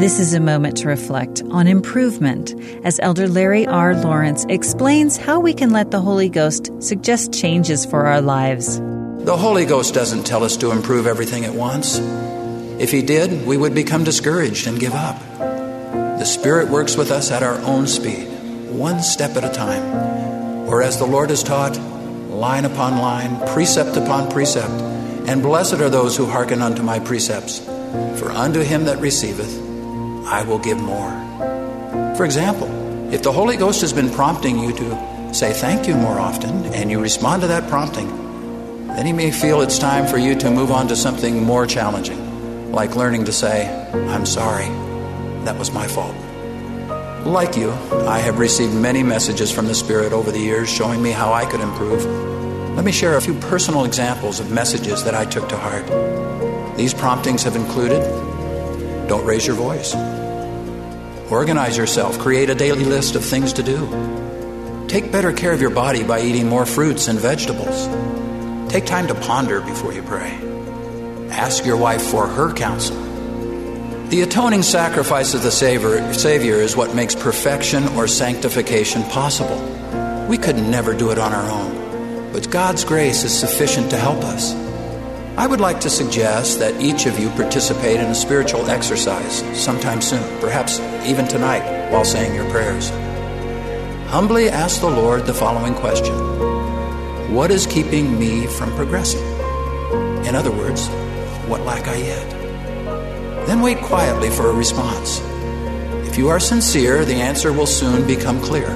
This is a moment to reflect on improvement as Elder Larry R. Lawrence explains how we can let the Holy Ghost suggest changes for our lives. The Holy Ghost doesn't tell us to improve everything at once. If He did, we would become discouraged and give up. The Spirit works with us at our own speed, one step at a time. Or as the Lord has taught, line upon line, precept upon precept. And blessed are those who hearken unto my precepts. For unto him that receiveth, I will give more. For example, if the Holy Ghost has been prompting you to say thank you more often and you respond to that prompting, then He may feel it's time for you to move on to something more challenging, like learning to say, I'm sorry, that was my fault. Like you, I have received many messages from the Spirit over the years showing me how I could improve. Let me share a few personal examples of messages that I took to heart. These promptings have included don't raise your voice. Organize yourself. Create a daily list of things to do. Take better care of your body by eating more fruits and vegetables. Take time to ponder before you pray. Ask your wife for her counsel. The atoning sacrifice of the Savior is what makes perfection or sanctification possible. We could never do it on our own, but God's grace is sufficient to help us. I would like to suggest that each of you participate in a spiritual exercise sometime soon, perhaps even tonight while saying your prayers. Humbly ask the Lord the following question What is keeping me from progressing? In other words, what lack I yet? Then wait quietly for a response. If you are sincere, the answer will soon become clear.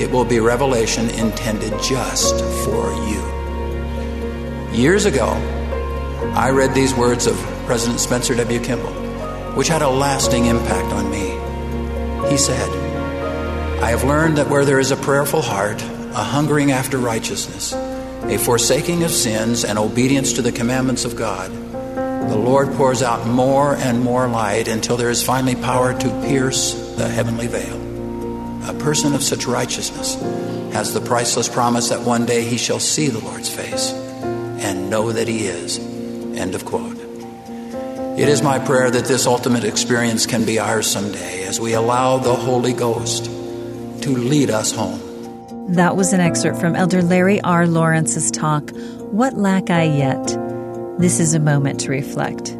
It will be revelation intended just for you. Years ago, I read these words of President Spencer W. Kimball, which had a lasting impact on me. He said, I have learned that where there is a prayerful heart, a hungering after righteousness, a forsaking of sins, and obedience to the commandments of God, the Lord pours out more and more light until there is finally power to pierce the heavenly veil. A person of such righteousness has the priceless promise that one day he shall see the Lord's face know that he is End of quote. It is my prayer that this ultimate experience can be ours someday as we allow the Holy Ghost to lead us home. That was an excerpt from Elder Larry R. Lawrence's talk, What Lack I Yet? This is a moment to reflect.